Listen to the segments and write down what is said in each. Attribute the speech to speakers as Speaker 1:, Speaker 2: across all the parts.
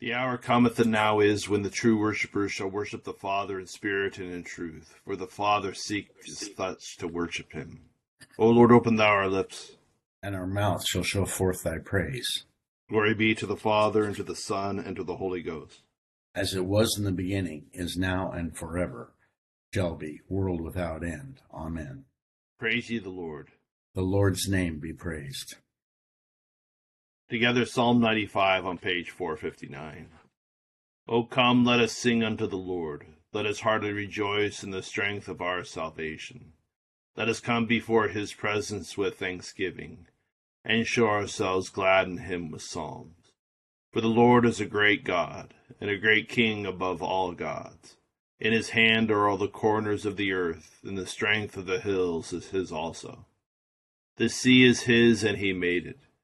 Speaker 1: The hour cometh and now is when the true worshippers shall worship the Father in spirit and in truth, for the Father seeks such to worship him. O Lord, open thou our lips,
Speaker 2: and our mouth shall show forth thy praise.
Speaker 1: Glory be to the Father, and to the Son, and to the Holy Ghost.
Speaker 2: As it was in the beginning, is now, and forever, shall be, world without end. Amen.
Speaker 1: Praise ye the Lord.
Speaker 2: The Lord's name be praised.
Speaker 1: Together, Psalm 95 on page 459. O come, let us sing unto the Lord. Let us heartily rejoice in the strength of our salvation. Let us come before his presence with thanksgiving, and show ourselves glad in him with psalms. For the Lord is a great God, and a great King above all gods. In his hand are all the corners of the earth, and the strength of the hills is his also. The sea is his, and he made it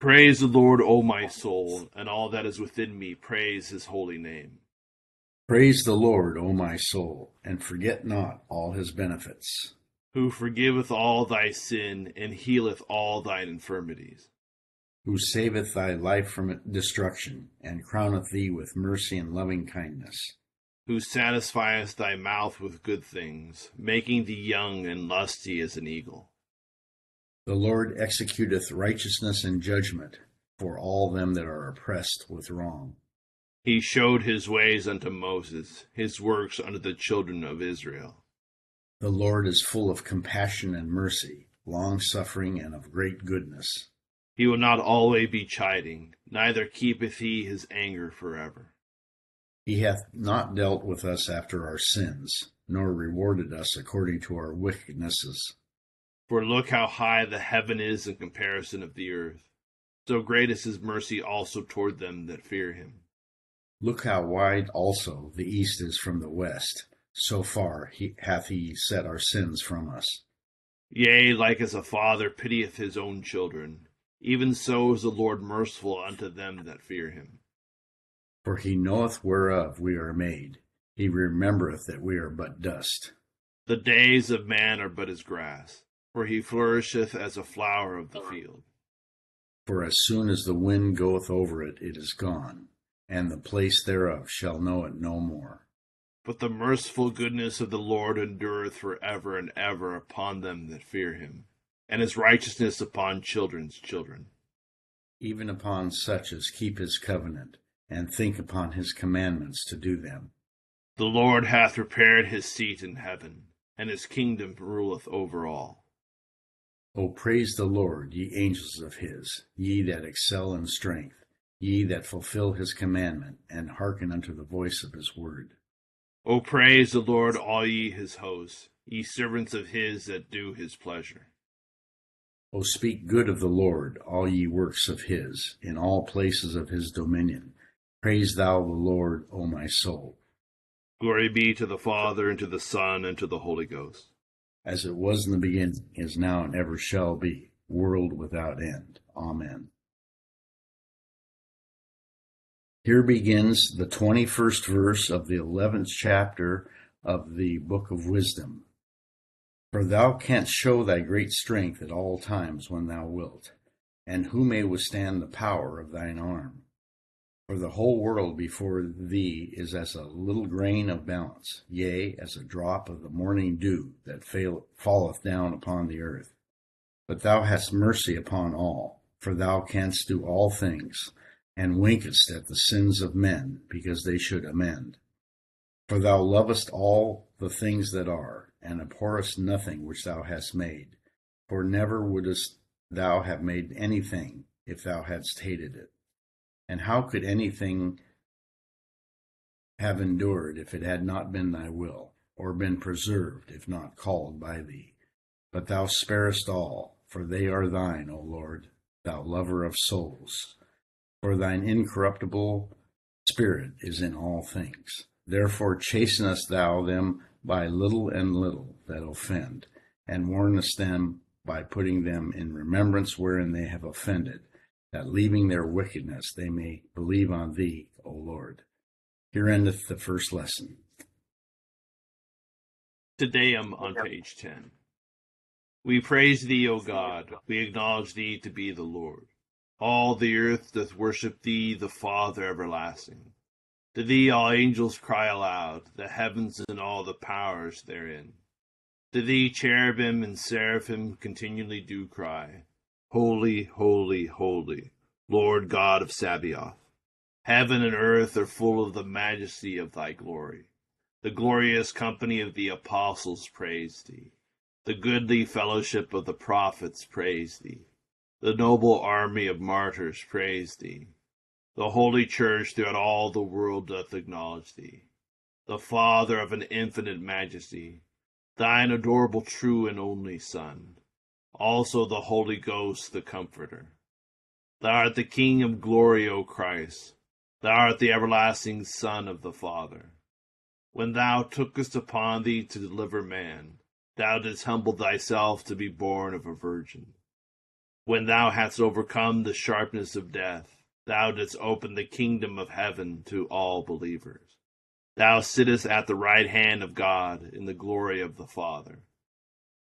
Speaker 1: Praise the Lord, O my soul, and all that is within me, praise his holy name.
Speaker 2: Praise the Lord, O my soul, and forget not all his benefits.
Speaker 1: Who forgiveth all thy sin, and healeth all thine infirmities.
Speaker 2: Who saveth thy life from destruction, and crowneth thee with mercy and loving kindness.
Speaker 1: Who satisfieth thy mouth with good things, making thee young and lusty as an eagle
Speaker 2: the Lord executeth righteousness and judgment for all them that are oppressed with wrong.
Speaker 1: He showed his ways unto Moses, his works unto the children of Israel.
Speaker 2: The Lord is full of compassion and mercy, long suffering, and of great goodness.
Speaker 1: He will not always be chiding, neither keepeth he his anger forever.
Speaker 2: He hath not dealt with us after our sins, nor rewarded us according to our wickednesses.
Speaker 1: For look how high the heaven is in comparison of the earth. So great is his mercy also toward them that fear him.
Speaker 2: Look how wide also the east is from the west. So far he, hath he set our sins from us.
Speaker 1: Yea, like as a father pitieth his own children, even so is the Lord merciful unto them that fear him.
Speaker 2: For he knoweth whereof we are made. He remembereth that we are but dust.
Speaker 1: The days of man are but as grass for he flourisheth as a flower of the field.
Speaker 2: For as soon as the wind goeth over it, it is gone, and the place thereof shall know it no more.
Speaker 1: But the merciful goodness of the Lord endureth for ever and ever upon them that fear him, and his righteousness upon children's children.
Speaker 2: Even upon such as keep his covenant, and think upon his commandments to do them.
Speaker 1: The Lord hath prepared his seat in heaven, and his kingdom ruleth over all.
Speaker 2: O praise the Lord, ye angels of his, ye that excel in strength, ye that fulfill his commandment, and hearken unto the voice of his word.
Speaker 1: O praise the Lord, all ye his hosts, ye servants of his that do his pleasure.
Speaker 2: O speak good of the Lord, all ye works of his, in all places of his dominion. Praise thou the Lord, O my soul.
Speaker 1: Glory be to the Father, and to the Son, and to the Holy Ghost
Speaker 2: as it was in the beginning, is now, and ever shall be, world without end. Amen. Here begins the 21st verse of the 11th chapter of the Book of Wisdom. For thou canst show thy great strength at all times when thou wilt, and who may withstand the power of thine arm? For the whole world before thee is as a little grain of balance, yea, as a drop of the morning dew that fail, falleth down upon the earth. But thou hast mercy upon all, for thou canst do all things. and winkest at the sins of men, because they should amend. For thou lovest all the things that are, and abhorrest nothing which thou hast made. For never wouldst thou have made anything if thou hadst hated it. And how could anything have endured if it had not been thy will, or been preserved if not called by thee? But thou sparest all, for they are thine, O Lord, thou lover of souls. For thine incorruptible spirit is in all things. Therefore chastenest thou them by little and little that offend, and warnest them by putting them in remembrance wherein they have offended, that leaving their wickedness they may believe on thee, O Lord. Here endeth the first lesson.
Speaker 1: Te Deum on page 10. We praise thee, O God. We acknowledge thee to be the Lord. All the earth doth worship thee, the Father everlasting. To thee all angels cry aloud, the heavens and all the powers therein. To thee cherubim and seraphim continually do cry, Holy, holy, holy, Lord God of Sabaoth. Heaven and earth are full of the majesty of thy glory. The glorious company of the apostles praise thee. The goodly fellowship of the prophets praise thee. The noble army of martyrs praise thee. The holy church throughout all the world doth acknowledge thee. The Father of an infinite majesty, thine adorable true and only Son, also the Holy Ghost the Comforter. Thou art the King of glory, O Christ. Thou art the everlasting Son of the Father. When thou tookest upon thee to deliver man, thou didst humble thyself to be born of a virgin. When thou hadst overcome the sharpness of death, thou didst open the kingdom of heaven to all believers. Thou sittest at the right hand of God in the glory of the Father.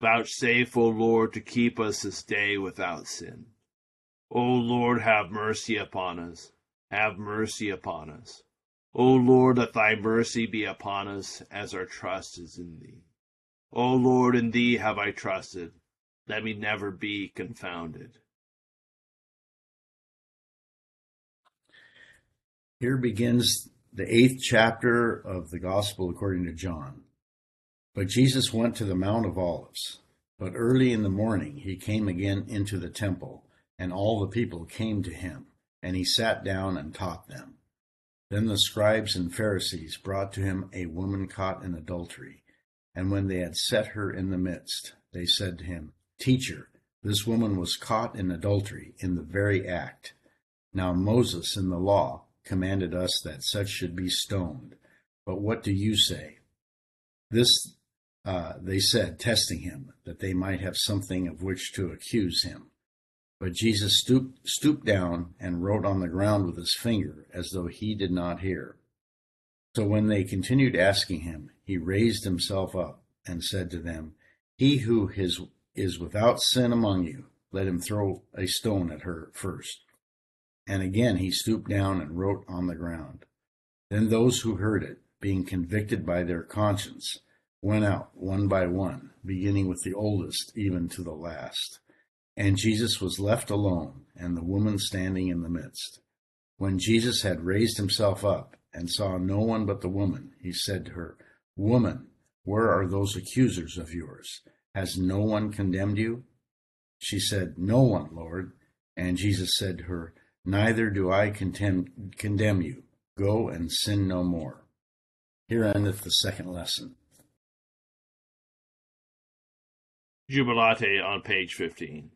Speaker 1: Vouchsafe, O Lord, to keep us this day without sin. O Lord, have mercy upon us. Have mercy upon us. O Lord, let thy mercy be upon us as our trust is in thee. O Lord, in thee have I trusted. Let me never be confounded.
Speaker 2: Here begins the eighth chapter of the Gospel according to John. But Jesus went to the Mount of Olives. But early in the morning he came again into the temple, and all the people came to him, and he sat down and taught them. Then the scribes and Pharisees brought to him a woman caught in adultery. And when they had set her in the midst, they said to him, Teacher, this woman was caught in adultery in the very act. Now Moses in the law commanded us that such should be stoned. But what do you say? This uh, they said, testing him, that they might have something of which to accuse him. But Jesus stooped, stooped down and wrote on the ground with his finger, as though he did not hear. So when they continued asking him, he raised himself up and said to them, He who is, is without sin among you, let him throw a stone at her first. And again he stooped down and wrote on the ground. Then those who heard it, being convicted by their conscience, went out one by one, beginning with the oldest even to the last. And Jesus was left alone, and the woman standing in the midst. When Jesus had raised himself up, and saw no one but the woman, he said to her, Woman, where are those accusers of yours? Has no one condemned you? She said, No one, Lord. And Jesus said to her, Neither do I condemn, condemn you. Go and sin no more. Here endeth the second lesson.
Speaker 1: Jubilate on page 15.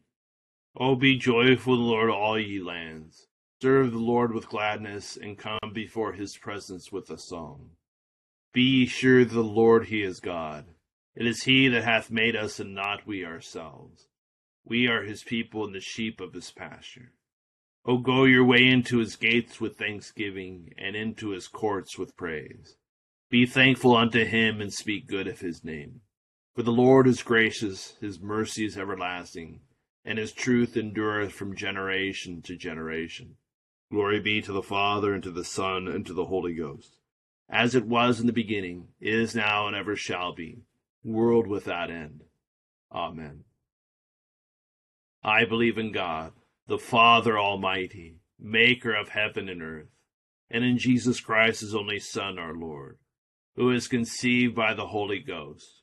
Speaker 1: O be joyful the Lord, all ye lands. Serve the Lord with gladness, and come before his presence with a song. Be ye sure the Lord he is God. It is he that hath made us, and not we ourselves. We are his people and the sheep of his pasture. O go your way into his gates with thanksgiving, and into his courts with praise. Be thankful unto him, and speak good of his name. For the Lord is gracious, his mercy is everlasting, and his truth endureth from generation to generation. Glory be to the Father, and to the Son, and to the Holy Ghost, as it was in the beginning, is now, and ever shall be, world without end. Amen. I believe in God, the Father Almighty, maker of heaven and earth, and in Jesus Christ, his only Son, our Lord, who is conceived by the Holy Ghost,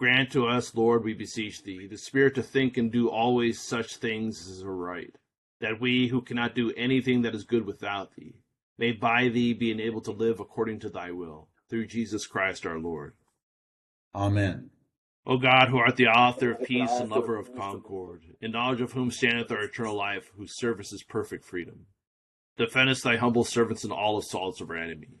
Speaker 1: Grant to us, Lord, we beseech thee, the spirit to think and do always such things as are right, that we, who cannot do anything that is good without thee, may by thee be enabled to live according to thy will through Jesus Christ our Lord.
Speaker 2: Amen.
Speaker 1: O God, who art the author of peace and lover of concord, in knowledge of whom standeth our eternal life, whose service is perfect freedom, defendest thy humble servants in all assaults of our enemies,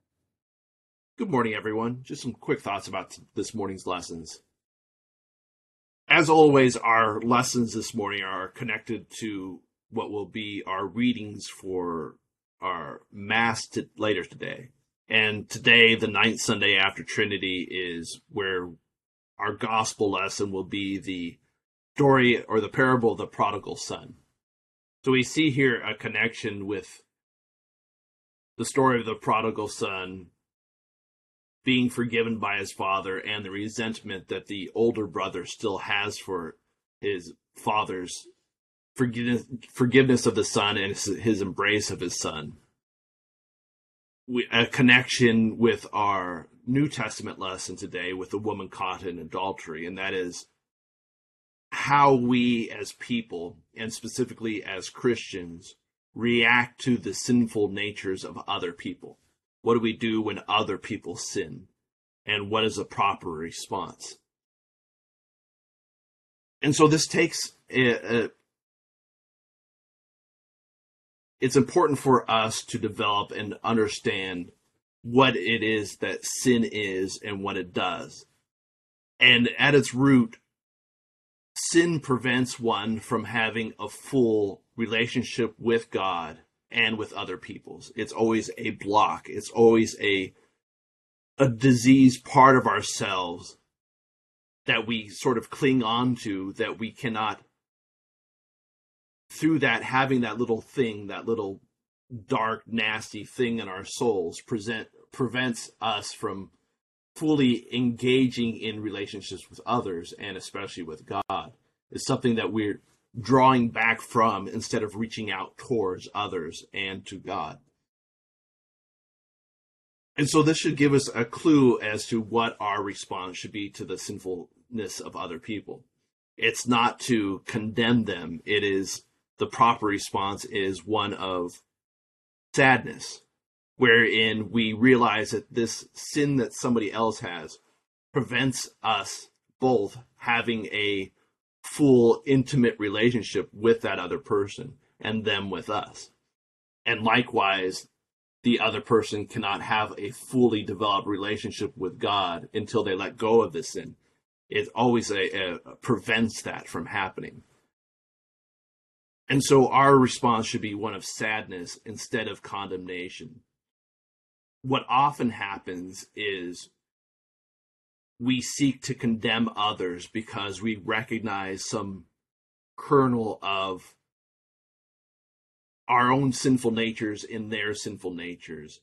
Speaker 1: Good morning, everyone. Just some quick thoughts about this morning's lessons. As always, our lessons this morning are connected to what will be our readings for our Mass later today. And today, the ninth Sunday after Trinity, is where our gospel lesson will be the story or the parable of the prodigal son. So we see here a connection with the story of the prodigal son being forgiven by his father and the resentment that the older brother still has for his father's forgiveness, forgiveness of the son and his, his embrace of his son a connection with our New Testament lesson today with the woman caught in adultery, and that is how we as people, and specifically as Christians, react to the sinful natures of other people. What do we do when other people sin? And what is a proper response? And so this takes a, a, it's important for us to develop and understand what it is that sin is and what it does. And at its root, sin prevents one from having a full relationship with God and with other peoples. It's always a block. It's always a a disease part of ourselves that we sort of cling on to that we cannot through that having that little thing, that little dark, nasty thing in our souls, present prevents us from fully engaging in relationships with others and especially with God. It's something that we're drawing back from instead of reaching out towards others and to God. And so this should give us a clue as to what our response should be to the sinfulness of other people. It's not to condemn them. It is the proper response is one of sadness, wherein we realize that this sin that somebody else has prevents us both having a full intimate relationship with that other person and them with us. And likewise, the other person cannot have a fully developed relationship with God until they let go of the sin. It always a, a, prevents that from happening. And so our response should be one of sadness instead of condemnation. What often happens is we seek to condemn others because we recognize some kernel of our own sinful natures in their sinful natures.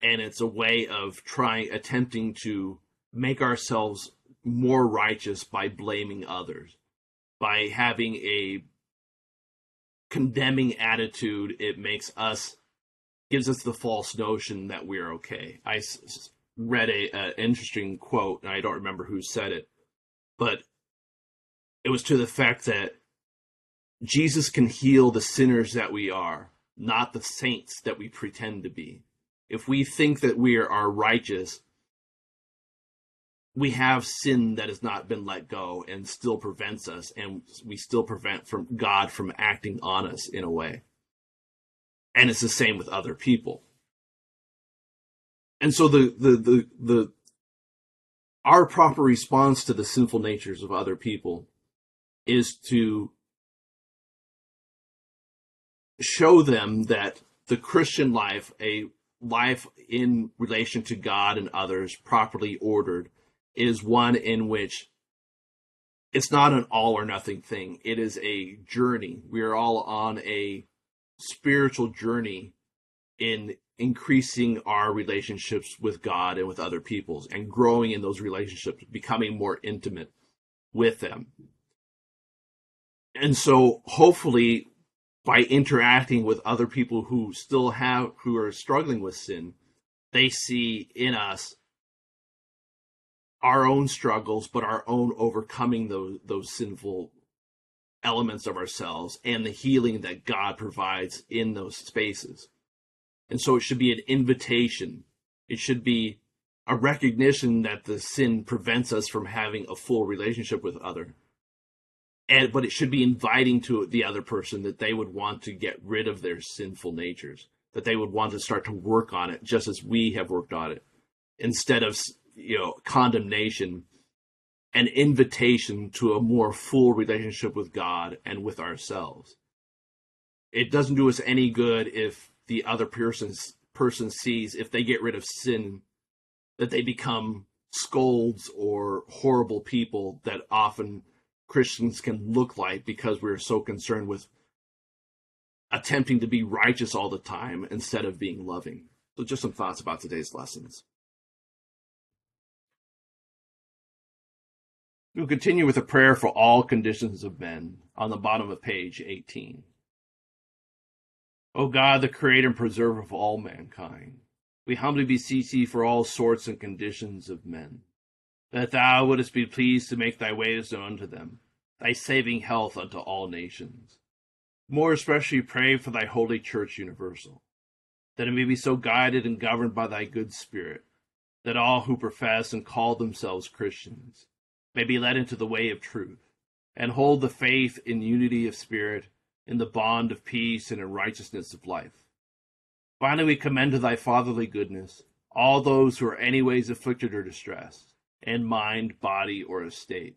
Speaker 1: And it's a way of trying, attempting to make ourselves more righteous by blaming others. By having a condemning attitude, it makes us, gives us the false notion that we're okay. I read a, a interesting quote, and I don't remember who said it, but it was to the fact that Jesus can heal the sinners that we are, not the saints that we pretend to be. If we think that we are righteous, we have sin that has not been let go and still prevents us, and we still prevent from God from acting on us in a way. And it's the same with other people. And so the the the the our proper response to the sinful natures of other people is to show them that the Christian life, a life in relation to God and others, properly ordered, is one in which it's not an all or nothing thing. It is a journey. We are all on a spiritual journey in increasing our relationships with God and with other peoples and growing in those relationships, becoming more intimate with them. And so hopefully by interacting with other people who still have who are struggling with sin, they see in us our own struggles, but our own overcoming those those sinful elements of ourselves and the healing that God provides in those spaces. And so it should be an invitation. It should be a recognition that the sin prevents us from having a full relationship with other and but it should be inviting to the other person that they would want to get rid of their sinful natures that they would want to start to work on it just as we have worked on it instead of you know condemnation an invitation to a more full relationship with god and with ourselves it doesn't do us any good if the other person's person sees if they get rid of sin that they become scolds or horrible people that often Christians can look like because we're so concerned with attempting to be righteous all the time instead of being loving. So, just some thoughts about today's lessons. We'll continue with a prayer for all conditions of men on the bottom of page 18. O God, the creator and preserver of all mankind, we humbly beseech thee for all sorts and conditions of men that thou wouldest be pleased to make thy ways known unto them, thy saving health unto all nations. More especially pray for thy holy church universal, that it may be so guided and governed by thy good spirit, that all who profess and call themselves Christians may be led into the way of truth, and hold the faith in unity of spirit, in the bond of peace and in righteousness of life. Finally, we commend to thy fatherly goodness all those who are anyways afflicted or distressed in mind, body, or estate.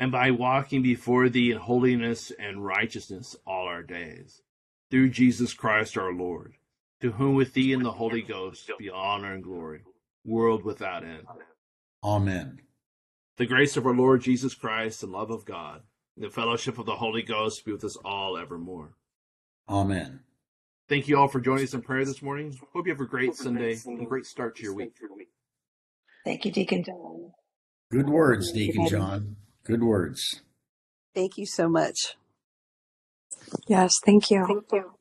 Speaker 1: and by walking before thee in holiness and righteousness all our days. Through Jesus Christ our Lord, to whom with thee and the Holy Ghost be honor and glory, world without end.
Speaker 2: Amen.
Speaker 1: The grace of our Lord Jesus Christ, and love of God, and the fellowship of the Holy Ghost be with us all evermore.
Speaker 2: Amen.
Speaker 1: Thank you all for joining us in prayer this morning. Hope you have a great Sunday and a great start to your week.
Speaker 3: Thank you, Deacon John.
Speaker 2: Good words, Deacon John. Good words.
Speaker 4: Thank you so much.
Speaker 5: Yes, thank you.
Speaker 3: Thank you.